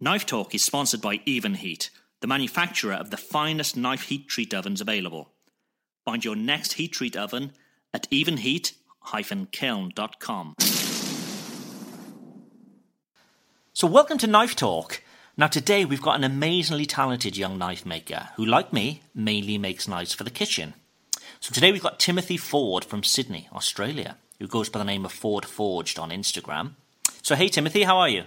Knife Talk is sponsored by Evenheat, the manufacturer of the finest knife heat treat ovens available. Find your next heat treat oven at evenheat-kiln.com. So, welcome to Knife Talk. Now, today we've got an amazingly talented young knife maker who, like me, mainly makes knives for the kitchen. So, today we've got Timothy Ford from Sydney, Australia, who goes by the name of Ford Forged on Instagram. So, hey, Timothy, how are you?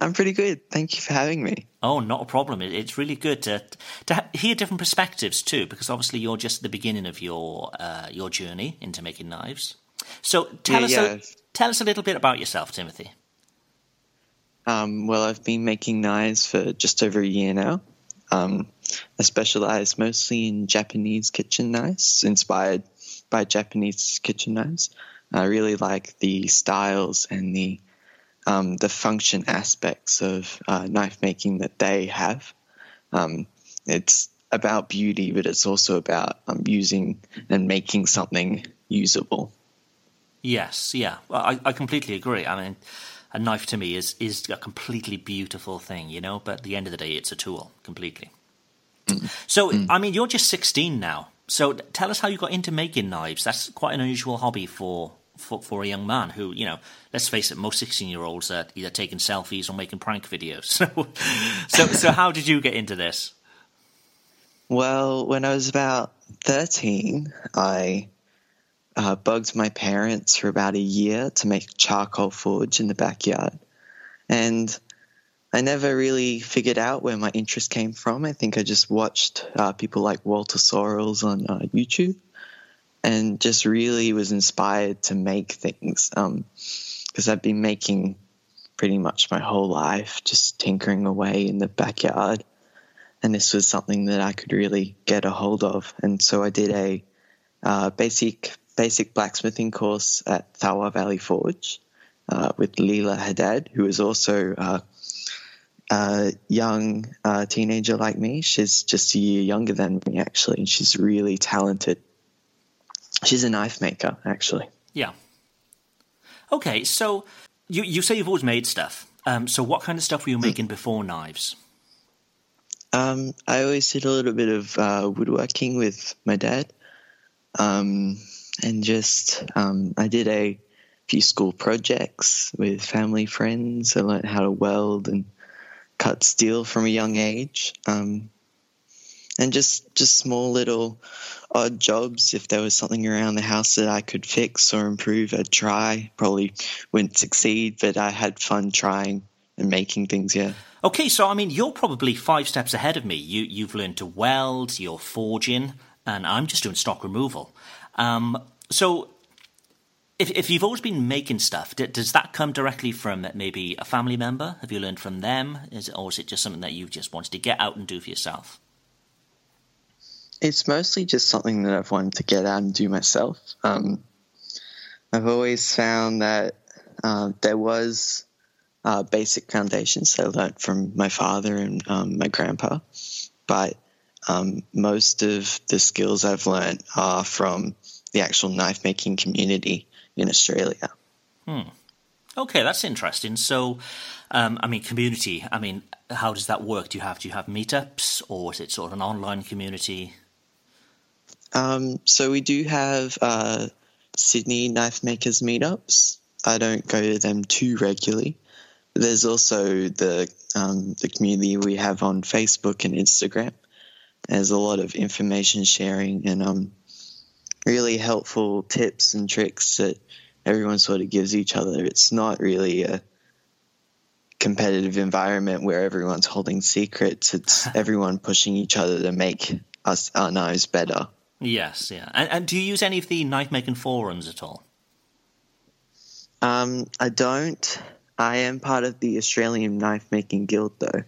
I'm pretty good. Thank you for having me. Oh, not a problem. It's really good to to hear different perspectives too, because obviously you're just at the beginning of your uh, your journey into making knives. So tell Yeah, us yeah. a, tell us a little bit about yourself, Timothy. Um, well, I've been making knives for just over a year now. Um, I specialize mostly in Japanese kitchen knives, inspired by Japanese kitchen knives. I really like the styles and the um, the function aspects of uh, knife making that they have. Um, it's about beauty, but it's also about um, using and making something usable. Yes, yeah, well, I, I completely agree. I mean, a knife to me is is a completely beautiful thing, you know. But at the end of the day, it's a tool, completely. So, I mean, you're just 16 now. So, tell us how you got into making knives. That's quite an unusual hobby for for, for a young man who, you know, let's face it, most 16 year olds are either taking selfies or making prank videos. So, so, so how did you get into this? Well, when I was about 13, I uh, bugged my parents for about a year to make charcoal forge in the backyard. And I never really figured out where my interest came from. I think I just watched uh, people like Walter Sorrells on uh, YouTube and just really was inspired to make things. Because I've been making pretty much my whole life, just tinkering away in the backyard and this was something that I could really get a hold of. And so I did a uh, basic basic blacksmithing course at Tharwa Valley Forge uh, with Leela Haddad, who is also uh, a young uh, teenager like me. She's just a year younger than me, actually, and she's really talented. She's a knife maker, actually. Yeah. Okay, so you you say you've always made stuff. Um, so what kind of stuff were you making before knives? Um, I always did a little bit of uh, woodworking with my dad, um, and just um, I did a few school projects with family friends. I learned how to weld and cut steel from a young age, um, and just just small little odd jobs. If there was something around the house that I could fix or improve, I'd try. Probably wouldn't succeed, but I had fun trying and making things. Yeah. Okay, so I mean, you're probably five steps ahead of me. You you've learned to weld, you're forging, and I'm just doing stock removal. Um, so, if if you've always been making stuff, does that come directly from maybe a family member? Have you learned from them, is it, or is it just something that you just wanted to get out and do for yourself? It's mostly just something that I've wanted to get out and do myself. Um, I've always found that uh, there was uh, basic foundations that I learned from my father and um, my grandpa, but um, most of the skills I've learned are from the actual knife making community in Australia. Okay, that's interesting. So, um, I mean, community. I mean, how does that work? Do you have do you have meetups, or is it sort of an online community? Um, so we do have uh, Sydney knife makers meetups, I don't go to them too regularly. There's also the um, the community we have on Facebook and Instagram. There's a lot of information sharing and um, really helpful tips and tricks that everyone sort of gives each other. It's not really a competitive environment where everyone's holding secrets. It's everyone pushing each other to make us our knives better. Yes, yeah. And, and do you use any of the knife making forums at all? Um, I don't. I am part of the Australian Knife Making Guild, though.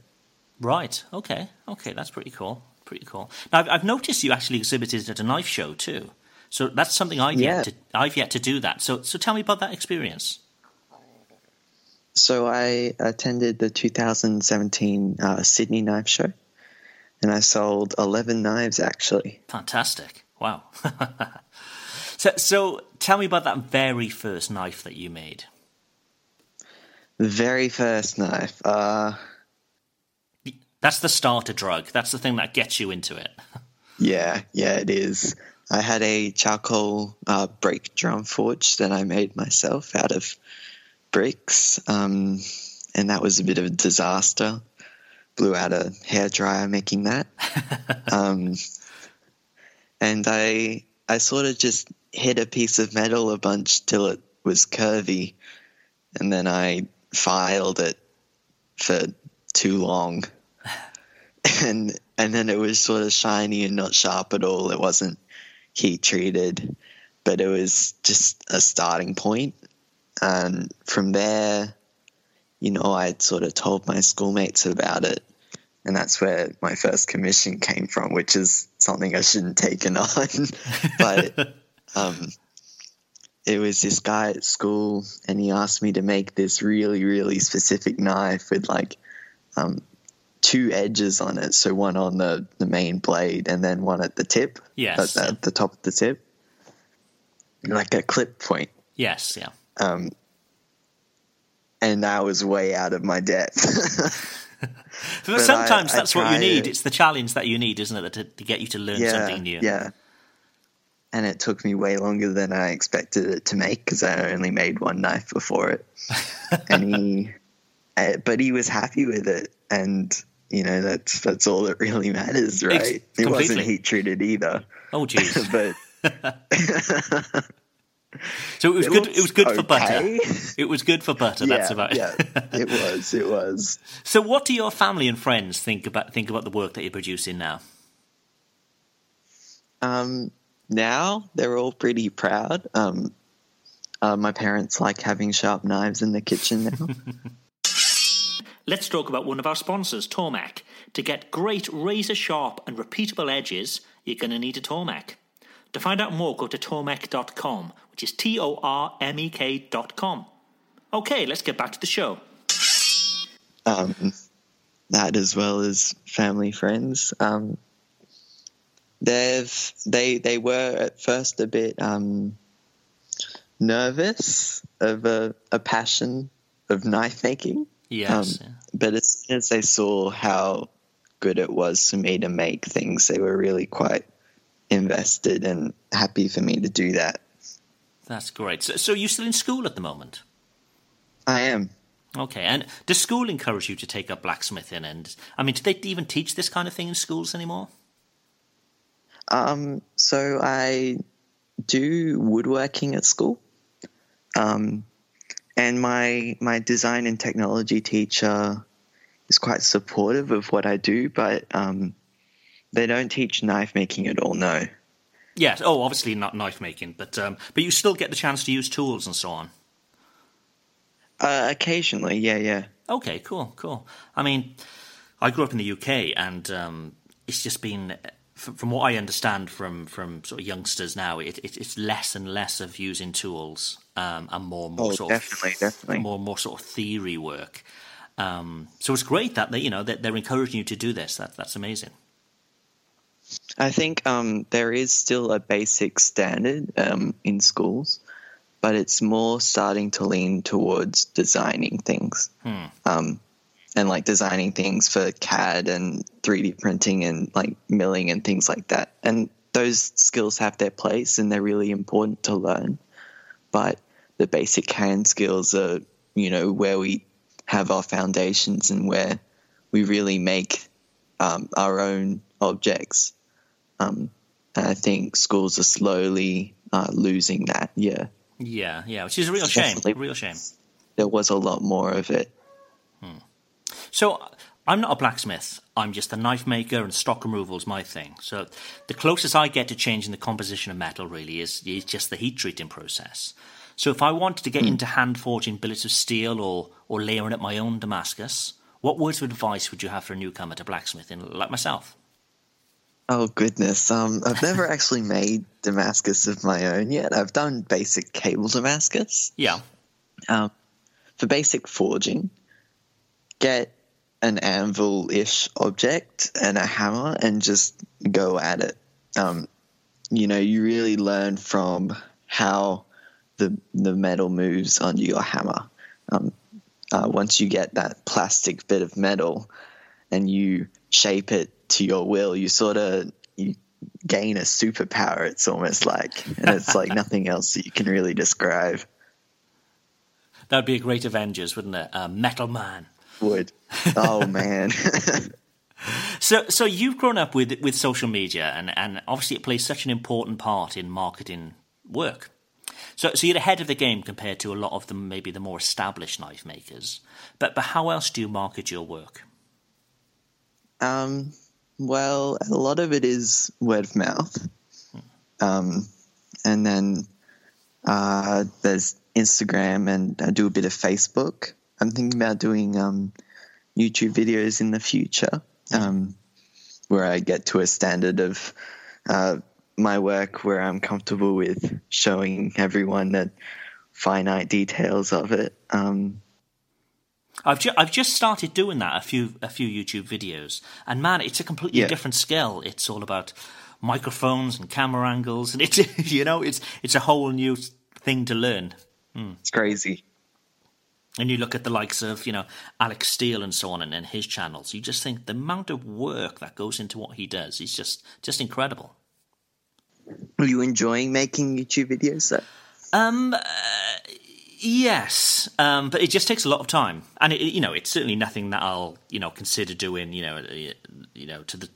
Right. Okay. Okay. That's pretty cool. Pretty cool. Now, I've, I've noticed you actually exhibited at a knife show too. So that's something I've Yeah. yet to I've yet to do that. So so tell me about that experience. So I attended the 2017 uh, Sydney Knife Show, and I sold 11 knives actually. Fantastic. Wow. so so tell me about that very first knife that you made. The very first knife. Uh, That's the starter drug. That's the thing that gets you into it. yeah, yeah, it is. I had a charcoal uh, brake drum forge that I made myself out of bricks, um, and that was a bit of a disaster. Blew out a hairdryer making that. um, and I I sort of just hit a piece of metal a bunch till it was curvy, and then I filed it for too long, and and then it was sort of shiny and not sharp at all. It wasn't heat treated, but it was just a starting point. point, and from there, you know, I sort of told my schoolmates about it. And that's where my first commission came from, which is something I shouldn't have taken on. but um, it was this guy at school, and he asked me to make this really, really specific knife with like um, two edges on it. So one on the, the main blade, and then one at the tip, Yes. at the, at the top of the tip, like a clip point. Yes, yeah. Um, and that was way out of my depth. But, sometimes I- I that's what you need. it. It's the challenge that you need, isn't it, to, to get you to learn yeah, something new. Yeah. And it took me way longer than I expected it to make because I only made one knife before it. and he, uh, but he was happy with it, and you know that's that's all that really matters, right? it wasn't heat treated either, Oh, jeez. but So it was It good. It was good for butter. It was good for butter. yeah, that's about it. yeah, it was, it was. So, what do your family and friends think about think about the work that you're producing now? Um, now they're all pretty proud. Um, uh, my parents like having sharp knives in the kitchen now. Let's talk about one of our sponsors, Tormek. To get great razor sharp and repeatable edges, you're going to need a Tormek. To find out more, go to tormek.com, which is T O R M E K dot com. Okay, let's get back to the show. um, that as well as family friends. Um, they've they they were at first a bit um, nervous of a, a passion of knife making, Yes. Um, but as soon as they saw how good it was for me to make things, they were really quite invested and happy for me to do that. That's great. So, so you're still in school at the moment? I am. Okay, and does school encourage you to take up blacksmithing? And I mean, do they even teach this kind of thing in schools anymore? Um, so I do woodworking at school. Um, and my my design and technology teacher is quite supportive of what I do, but um, they don't teach knife making at all. No. Yes. Oh, obviously not knife making, but um, but you still get the chance to use tools and so on. Uh, occasionally, yeah, yeah. Okay, cool, cool. I mean, I grew up in the UK, and um, it's just been, from what I understand from from sort of youngsters now, it, it, it's less and less of using tools um, and more and more Oh, sort definitely, of definitely. more and more sort of theory work. Um, so it's great that they, you know that they're encouraging you to do this. That that's amazing. I think um, there is still a basic standard um, in schools, but it's more starting to lean towards designing things. Um, and like designing things for CAD and 3D printing and like milling and things like that. And those skills have their place and they're really important to learn. But the basic hand skills are, you know, where we have our foundations and where we really make um, our own objects. Um, and I think schools are slowly uh, losing that. Yeah. Yeah, yeah, which is a real shame. A real shame. There was a lot more of it. Hmm. So I'm not a blacksmith. I'm just a knife maker, and stock removal is my thing. So the closest I get to changing the composition of metal really is, is just the heat treating process. So if I wanted to get mm. into hand forging billets of steel or or layering up my own Damascus, what words of advice would you have for a newcomer to blacksmithing like myself? Oh goodness, um, I've never actually made Damascus of my own yet. I've done basic cable Damascus. Yeah. Um, for basic forging, get an anvil-ish object and a hammer and just go at it. Um, you know, you really learn from how the the metal moves under your hammer. Um, uh, once you get that plastic bit of metal and you shape it to your will, you sort of you gain a superpower. It's almost like, and it's like nothing else that you can really describe. That'd be a great Avengers, wouldn't it? Uh, Metal Man would. Oh man. so, so you've grown up with with social media, and and obviously it plays such an important part in marketing work. So, so you're ahead of the game compared to a lot of them, maybe the more established knife makers. But, but how else do you market your work? Um, well, a lot of it is word of mouth, um, and then uh, there's Instagram, and I do a bit of Facebook. I'm thinking about doing um, YouTube videos in the future, um, where I get to a standard of uh, my work where I'm comfortable with showing everyone the finite details of it. Um, I've ju- I've just started doing that a few a few YouTube videos, and man, it's a completely yeah. different skill. It's all about microphones and camera angles, and it's you know it's it's a whole new thing to learn. Hmm. It's crazy. And you look at the likes of you know Alec Steele and so on, and, and his channels. You just think the amount of work that goes into what he does is just just incredible. Are you enjoying making YouTube videos? Though? Um, uh, yes, um, but it just takes a lot of time, and it, you know, it's certainly nothing that I'll you know consider doing. You know, uh, you know, to the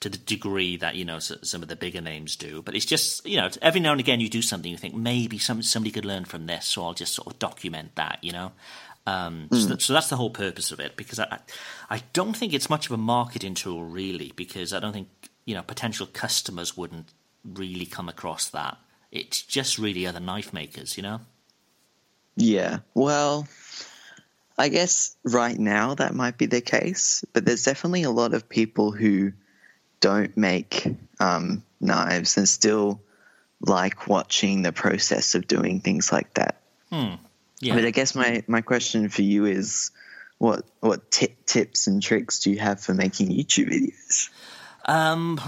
to the degree that you know some of the bigger names do. But it's just you know, every now and again you do something you think maybe some somebody could learn from this, so I'll just sort of document that. You know. Um, mm. so, hmm. so, that's the whole purpose of it because I, I don't think it's much of a marketing tool really because I don't think you know potential customers wouldn't really come across that. It's just really other knife makers, you know? Yeah. Well, I guess right now that might be the case, but there's definitely a lot of people who don't make um, knives and still like watching the process of doing things like that. Hmm. Yeah. But I guess my, my question for you is what what t- tips and tricks do you have for making YouTube videos? Um,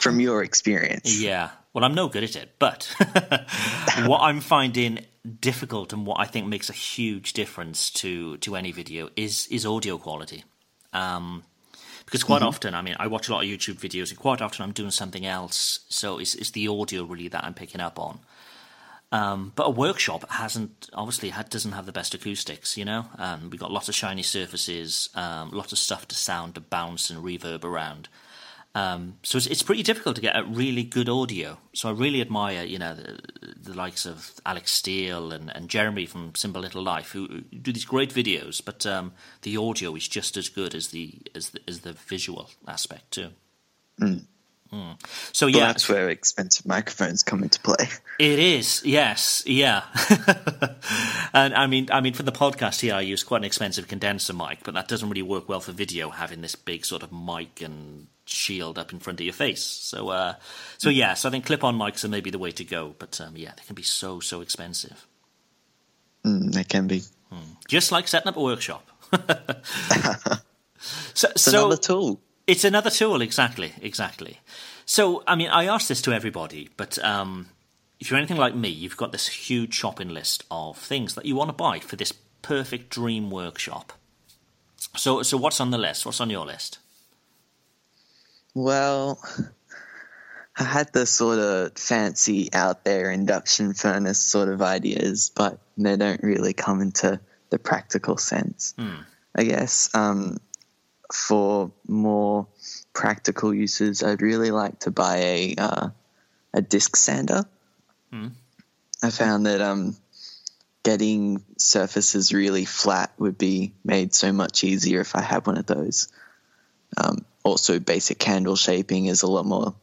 from your experience. Yeah. Well, I'm no good at it, but what I'm finding difficult and what I think makes a huge difference to to any video is is audio quality. Um, because quite mm-hmm. often, I mean, I watch a lot of YouTube videos, and quite often I'm doing something else, so it's, it's the audio really that I'm picking up on. Um, but a workshop hasn't obviously had, doesn't have the best acoustics, you know. Um, we've got lots of shiny surfaces, um, lots of stuff to sound, to bounce and reverb around. Um, so it's, it's, pretty difficult to get a really good audio. So I really admire, you know, the, the likes of Alec Steele and, and, Jeremy from Simple Little Life who, do these great videos, but um, the audio is just as good as the as the, as the visual aspect too. Mm. Mm. So yeah, well, that's where expensive microphones come into play. It is, yes, yeah. and I mean, I mean, for the podcast here, I use quite an expensive condenser mic, but that doesn't really work well for video, having this big sort of mic and shield up in front of your face. So, uh, so yeah, so I think clip-on mics are maybe the way to go. But um, yeah, they can be so so expensive. Mm, they can be. Hmm. Just like setting up a workshop. so, it's so, another tool. It's another tool, exactly, exactly. So, I mean, I ask this to everybody, but um, if you're anything like me, you've got this huge shopping list of things that you want to buy for this perfect dream workshop. So, so what's on the list? What's on your list? Well, I had the sort of fancy out there induction furnace sort of ideas, but they don't really come into the practical sense. I guess um, for more practical uses, I'd really like to buy a uh, a disc sander. I found that um, getting surfaces really flat would be made so much easier if I had one of those. Um, also, basic candle shaping is a lot more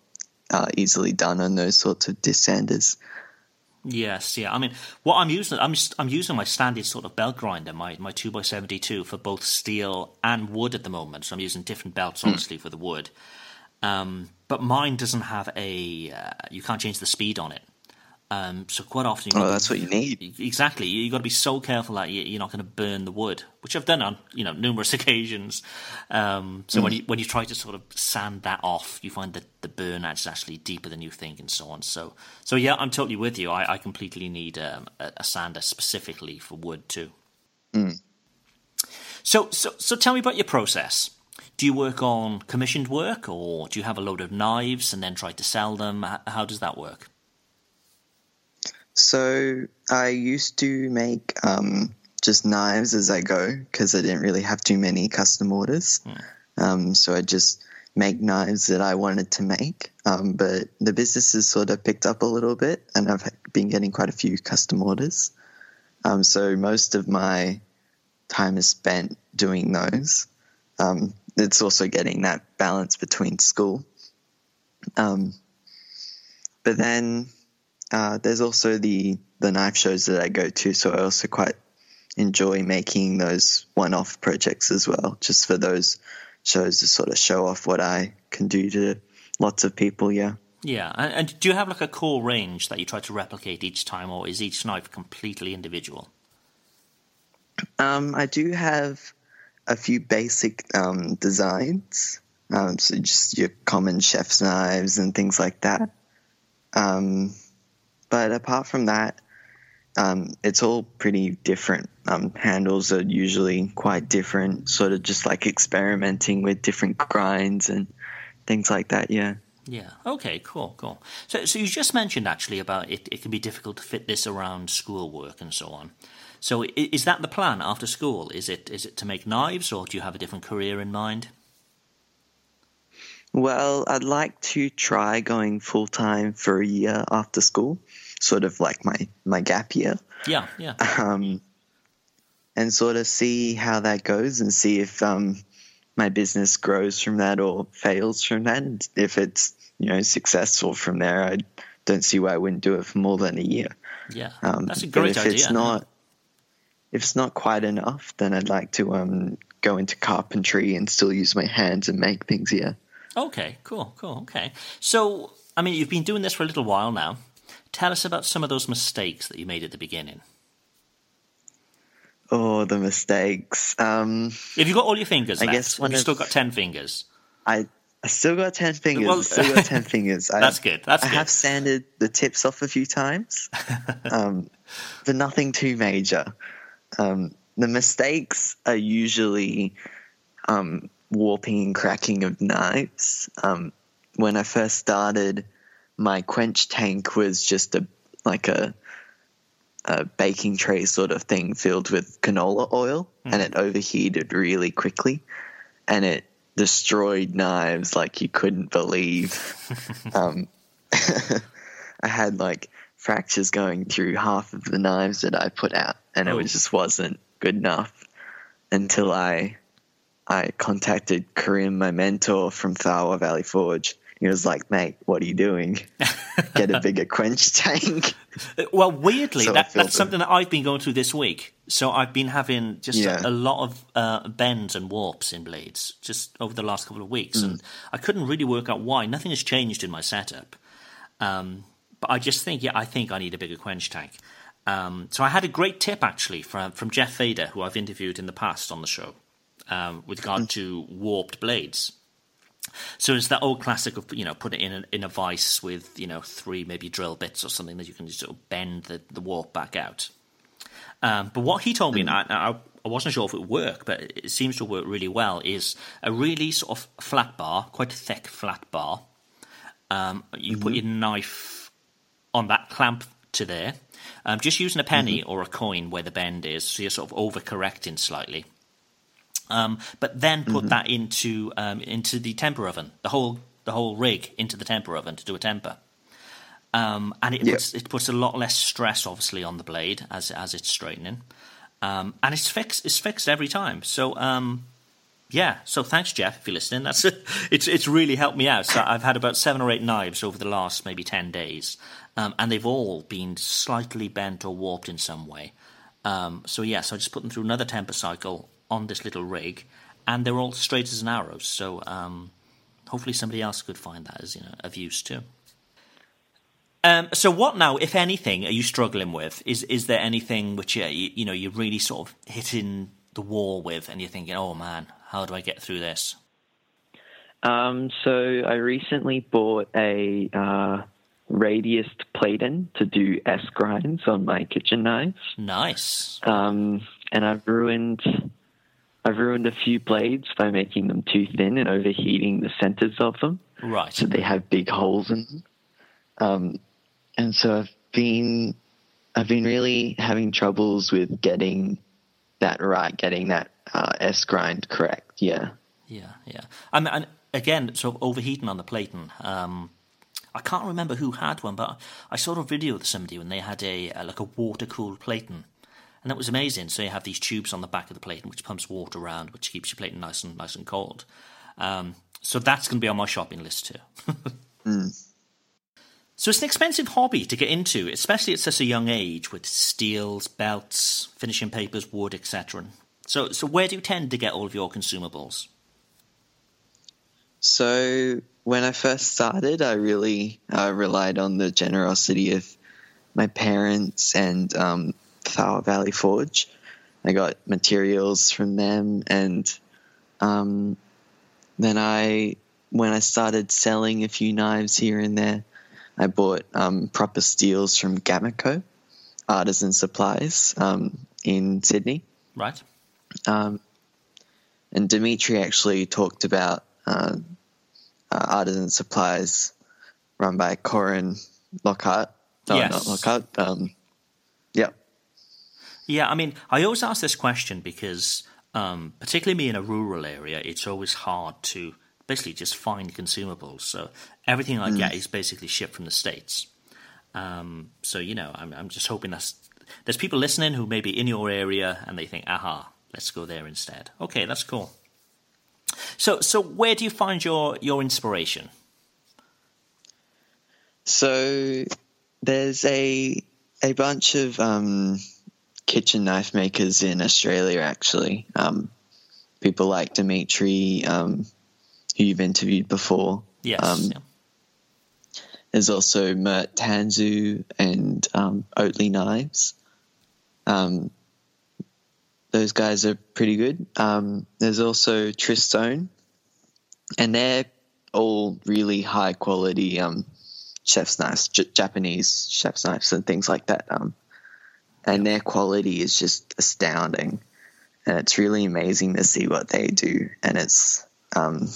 uh, easily done on those sorts of disc sanders. Yes, yeah. I mean, what I'm using, I'm I'm using my standard sort of belt grinder, my my two x seventy two for both steel and wood at the moment. So I'm using different belts, obviously, for the wood. Um, but mine doesn't have a. Uh, you can't change the speed on it. Um, so quite often, Oh, that's what you need. Exactly. you've got to be so careful that you- you're not going to burn the wood, which I've done on you know numerous occasions. Um, so when you when you try to sort of sand that off, you find that the burn is actually deeper than you think, and so on. So so yeah, I'm totally with you. I, I completely need um, a, a sander specifically for wood too. So so so tell me about your process. Do you work on commissioned work, or do you have a load of knives and then try to sell them? How does that work? So I used to make um, just knives as I go because I didn't really have too many custom orders. Um, so I just make knives that I wanted to make. Um, but the business has sort of picked up a little bit, and I've been getting quite a few custom orders. Um, so most of my time is spent doing those. Um, it's also getting that balance between school. Um, but then uh, there's also the the knife shows that I go to, so I also quite enjoy making those one-off projects as well, just for those shows to sort of show off what I can do to lots of people. Yeah. Yeah, and, and do you have like a core range that you try to replicate each time, or is each knife completely individual? Um, I do have a few basic um, designs, um, so just your common chef's knives and things like that. Um, but apart from that, um, it's all pretty different. Um, handles are usually quite different, sort of just like experimenting with different grinds and things like that. Yeah. Yeah. Okay. Cool. Cool. So, so you just mentioned actually about it. It can be difficult to fit this around schoolwork and so on. So, is that the plan after school? Is it is it to make knives, or do you have a different career in mind? Well, I'd like to try going full time for a year after school, sort of like my, my gap year. Yeah. Yeah. um, and sort of see how that goes and see if um, my business grows from that or fails from that. And if it's you know successful from there, I don't see why I wouldn't do it for more than a year. Yeah. Um, That's a great but if idea. it's not if it's not quite enough, then I'd like to um, go into carpentry and still use my hands and make things. Yeah. Okay. Cool. Cool. Okay. So, I mean, you've been doing this for a little while now. Tell us about some of those mistakes that you made at the beginning. Oh, the mistakes. Um, Have you got all your fingers I left? guess one Have you still got ten fingers? I I still got ten fingers. Well- I still got ten fingers. I, That's good, that's I good. have sanded the tips off a few times, um, but nothing too major. Um, the mistakes are usually um, warping and cracking of knives. Um, when I first started, my quench tank was just a like a a baking tray sort of thing filled with canola oil, and it overheated really quickly, and it destroyed knives like you couldn't believe. um, I had like fractures going through half of the knives that I put out, and it Oh. was, just wasn't good enough until I I contacted Karim, my mentor from Tharwa Valley Forge. He was like, "Mate, what are you doing? Get a bigger quench tank." Uh, Well, weirdly, So that, that's something that I've been going through this week. So I've been having just Yeah. a, a lot of uh, bends and warps in blades just over the last couple of weeks, Mm. and I couldn't really work out why. Nothing has changed in my setup, um, but I just think, yeah, I think I need a bigger quench tank. Um, so I had a great tip actually from from Jeff Fader, who I've interviewed in the past on the show, um, with regard Mm. to warped blades. So it's that old classic of you know put it in a, in a vice with you know three maybe drill bits or something that you can just sort of bend the, the warp back out. Um, but what he told me, and I, I, I wasn't sure if it would work, but it seems to work really well, is a really sort of flat bar, quite a thick flat bar, Um, you put your knife on that clamp to there, um, just using a penny or a coin where the bend is, so you're sort of overcorrecting slightly. Um, but then put that into um, into the temper oven, the whole the whole rig into the temper oven to do a temper. Um, and it Yeah. puts it puts a lot less stress, obviously, on the blade as as it's straightening. Um, and it's fixed. It's fixed every time. So um, yeah. So thanks, Jeff, if you're listening. That's it's it's really helped me out. So I've had about seven or eight knives over the last maybe ten days, um, and they've all been slightly bent or warped in some way. Um, so yeah, so I just put them through another temper cycle on this little rig, and they're all straight as an arrow. So um, hopefully somebody else could find that as you know of use too. Um, so what now, if anything, are you struggling with? Is is there anything which uh, you, you know you're really sort of hitting the wall with, and you're thinking, oh man, how do I get through this? Um, so I recently bought a uh, radius platen to do S grinds on my kitchen knives, Nice. um, and I've ruined I've ruined a few blades by making them too thin and overheating the centers of them, Right. so they have big holes in them. Um, and so I've been I've been really having troubles with getting that right, getting that uh, S grind correct. Yeah. Yeah, yeah. Mean, and again, sort of overheating on the platen. Um, I can't remember who had one, but I saw a video of somebody when they had a, uh like a water cooled platen, and that was amazing. So you have these tubes on the back of the plate, which pumps water around, which keeps your plate nice and nice and cold. Um, so that's going to be on my shopping list too. So it's an expensive hobby to get into, especially at such a young age, with steels, belts, finishing papers, wood, etc. So, so where do you tend to get all of your consumables? So when I first started, I really uh, relied on the generosity of my parents and um, Thar Valley Forge. I got materials from them, and um, then I, when I started selling a few knives here and there, I bought um, proper steels from Gamaco Artisan Supplies um, in Sydney. Right. Um, and Dimitri actually talked about uh, uh, artisan supplies run by Corin Lockhart. No, Yes. not Lockhart. Um, yeah. Yeah, I mean, I always ask this question because, um, particularly me in a rural area, it's always hard to basically just find consumables. So everything I get is basically shipped from the states. Um, so you know, I'm, I'm just hoping that's there's people listening who may be in your area and they think, "Aha, let's go there instead." Okay, that's cool. So, so where do you find your your inspiration? So there's a a bunch of um, kitchen knife makers in Australia. Actually, um, people like Dimitri, um, who you've interviewed before. Yes. Um, yeah. There's also Mert Tanzu and um, Oatley Knives. Um, those guys are pretty good. Um, there's also Tristone, and they're all really high quality um, chef's knives, J- Japanese chef's knives, and things like that. Um, and their quality is just astounding, and it's really amazing to see what they do. And it's um,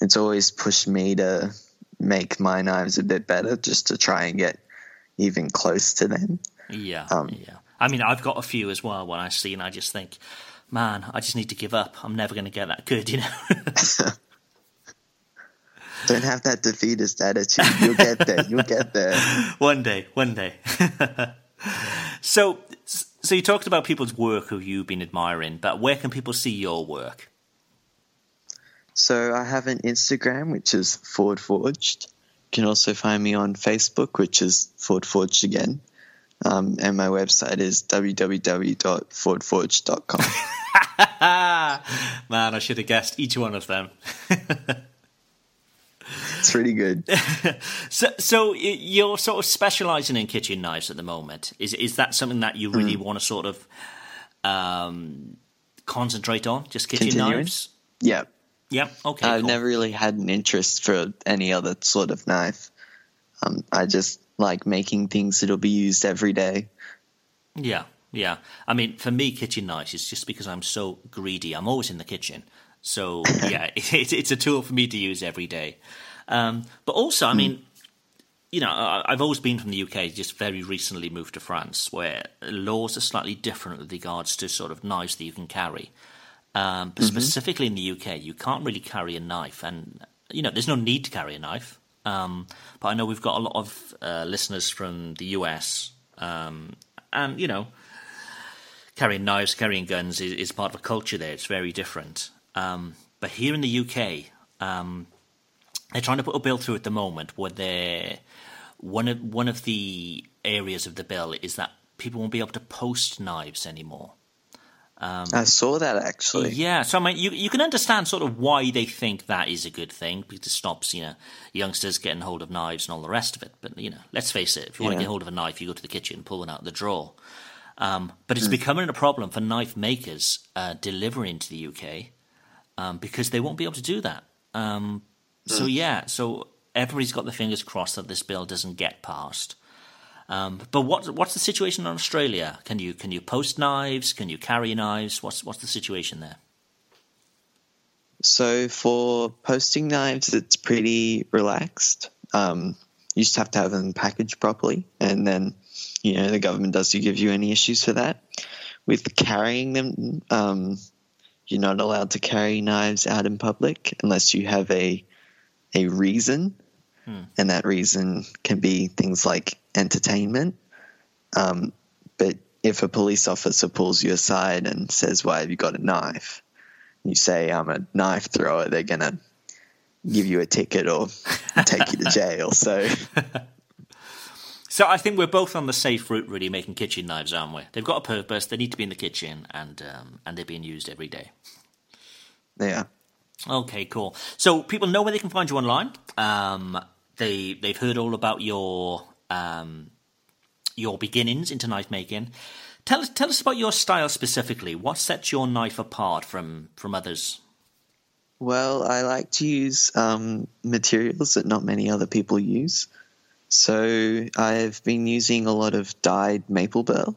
it's always pushed me to make my knives a bit better, just to try and get even close to them. Yeah, Um, yeah. I mean, I've got a few as well. When I see, and I just think, man, I just need to give up. I'm never going to get that good, you know. Don't have that defeatist attitude. You'll get there. You'll get there. one day, one day. so, so you talked about people's work who you've been admiring, but where can people see your work? So I have an Instagram, which is Ford Forged. You can also find me on Facebook, which is Ford Forged again. Um, and my website is www.fordforged.com. Man, I should have guessed each one of them. it's pretty good. So, so you're sort of specialising in kitchen knives at the moment. Is is that something that you really want to sort of um, concentrate on? Just kitchen Continuing? knives? Yeah. Yep. Okay. I've cool. never really had an interest for any other sort of knife. Um, I just like making things that'll be used every day. Yeah, yeah. I mean, for me, kitchen knives is just because I'm so greedy. I'm always in the kitchen, so yeah, it, it's a tool for me to use every day. Um, but also, I mean, you know, I've always been from the UK, just very recently moved to France, where laws are slightly different with regards to sort of knives that you can carry. Um, but mm-hmm. specifically in the UK, you can't really carry a knife, and you know, there's no need to carry a knife. Um, but I know we've got a lot of uh, listeners from the US, um, and you know, carrying knives, carrying guns is, is, part of a culture there. It's very different. Um, but here in the UK, um, they're trying to put a bill through at the moment where they one of one of the areas of the bill is that people won't be able to post knives anymore. Um, I saw that actually. Yeah, so I mean, you you can understand sort of why they think that is a good thing because it stops you know youngsters getting hold of knives and all the rest of it. But you know, let's face it, if you want to get hold of a knife, you go to the kitchen, pull one out of the drawer. Um, but it's mm. becoming a problem for knife makers uh, delivering to the UK um, because they won't be able to do that. Um, mm. So yeah, so everybody's got their fingers crossed that this bill doesn't get passed. Um, but what, what's the situation in Australia? Can you can you post knives? Can you carry knives? What's what's the situation there? So for posting knives, it's pretty relaxed. Um, you just have to have them packaged properly, and then you know the government does give you any issues for that. With carrying them, um, you're not allowed to carry knives out in public unless you have a a reason, hmm. and that reason can be things like entertainment. Um, but if a police officer pulls you aside and says, "Why have you got a knife?" you say, "I'm a knife thrower," they're gonna give you a ticket or take you to jail. So. So I think we're both on the safe route, really, making kitchen knives, aren't we? They've got a purpose. They need to be in the kitchen, and um, and they're being used every day. Yeah. Okay, cool. So people know where they can find you online. Um, they they've heard all about your um, your beginnings into knife making. Tell us tell us about your style specifically. What sets your knife apart from from others? Well, I like to use um, materials that not many other people use. So I've been using a lot of dyed maple burl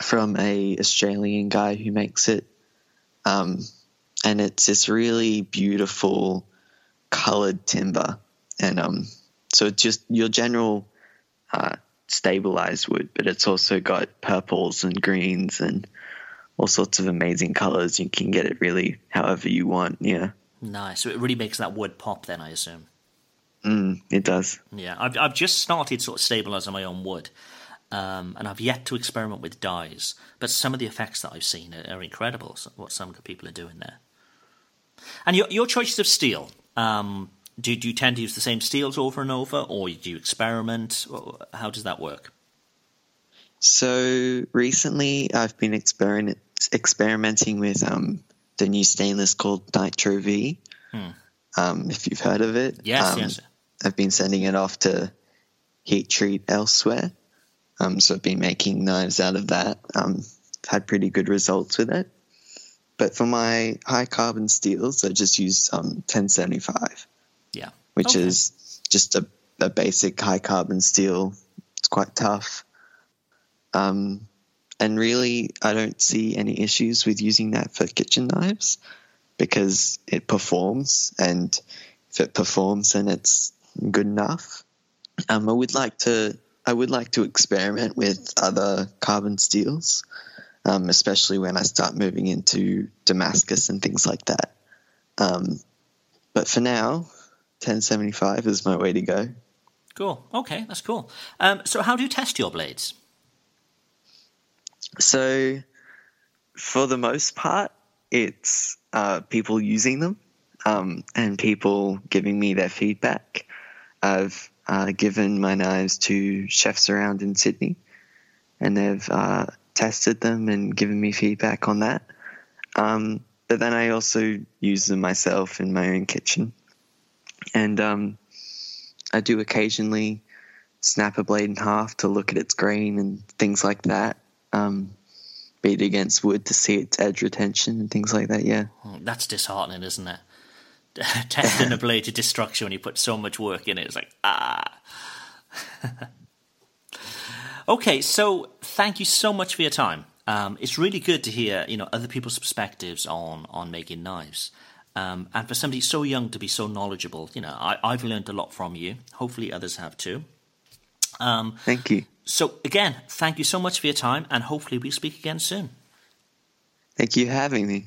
from a Australian guy who makes it, um, and it's this really beautiful colored timber, and um, so it's just your general uh, stabilized wood, but it's also got purples and greens and all sorts of amazing colors. You can get it really however you want. Yeah. Nice. So it really makes that wood pop, then I assume. Mm, it does. Yeah, I've I've just started sort of stabilizing my own wood, um, and I've yet to experiment with dyes. But some of the effects that I've seen are, are incredible. What some of the people are doing there. And your your choices of steel. Um, do, do you tend to use the same steels over and over, or do you experiment? How does that work? So recently, I've been experiment, experimenting with um, the new stainless called Nitro V. Hmm. Um, if you've heard of it, yes, um, yes. I've been sending it off to heat treat elsewhere. Um, so I've been making knives out of that. Um, had pretty good results with it. But for my high carbon steels, I just use um, 1075. Yeah. Which okay. is just a, a, basic high carbon steel. It's quite tough. Um, and really, I don't see any issues with using that for kitchen knives because it performs. And if it performs, then it's good enough. Um, I would like to. I would like to experiment with other carbon steels, um, especially when I start moving into Damascus and things like that. Um, but for now, 1075 is my way to go. Cool. Okay, that's cool. Um, so, how do you test your blades? So, for the most part, it's uh, people using them um, and people giving me their feedback. I've uh, given my knives to chefs around in Sydney, and they've uh, tested them and given me feedback on that. Um, but then I also use them myself in my own kitchen. And um, I do occasionally snap a blade in half to look at its grain and things like that. Um, beat against wood to see its edge retention and things like that. Yeah, oh, that's disheartening, isn't it? Testing a blade to destruction when you put so much work in it. It's like ah. okay, so thank you so much for your time. Um, it's really good to hear you know other people's perspectives on on making knives. Um, and for somebody so young to be so knowledgeable, you know, I, I've learned a lot from you. Hopefully, others have too. Um, thank you. So, again, thank you so much for your time, and hopefully, we speak again soon. Thank you for having me.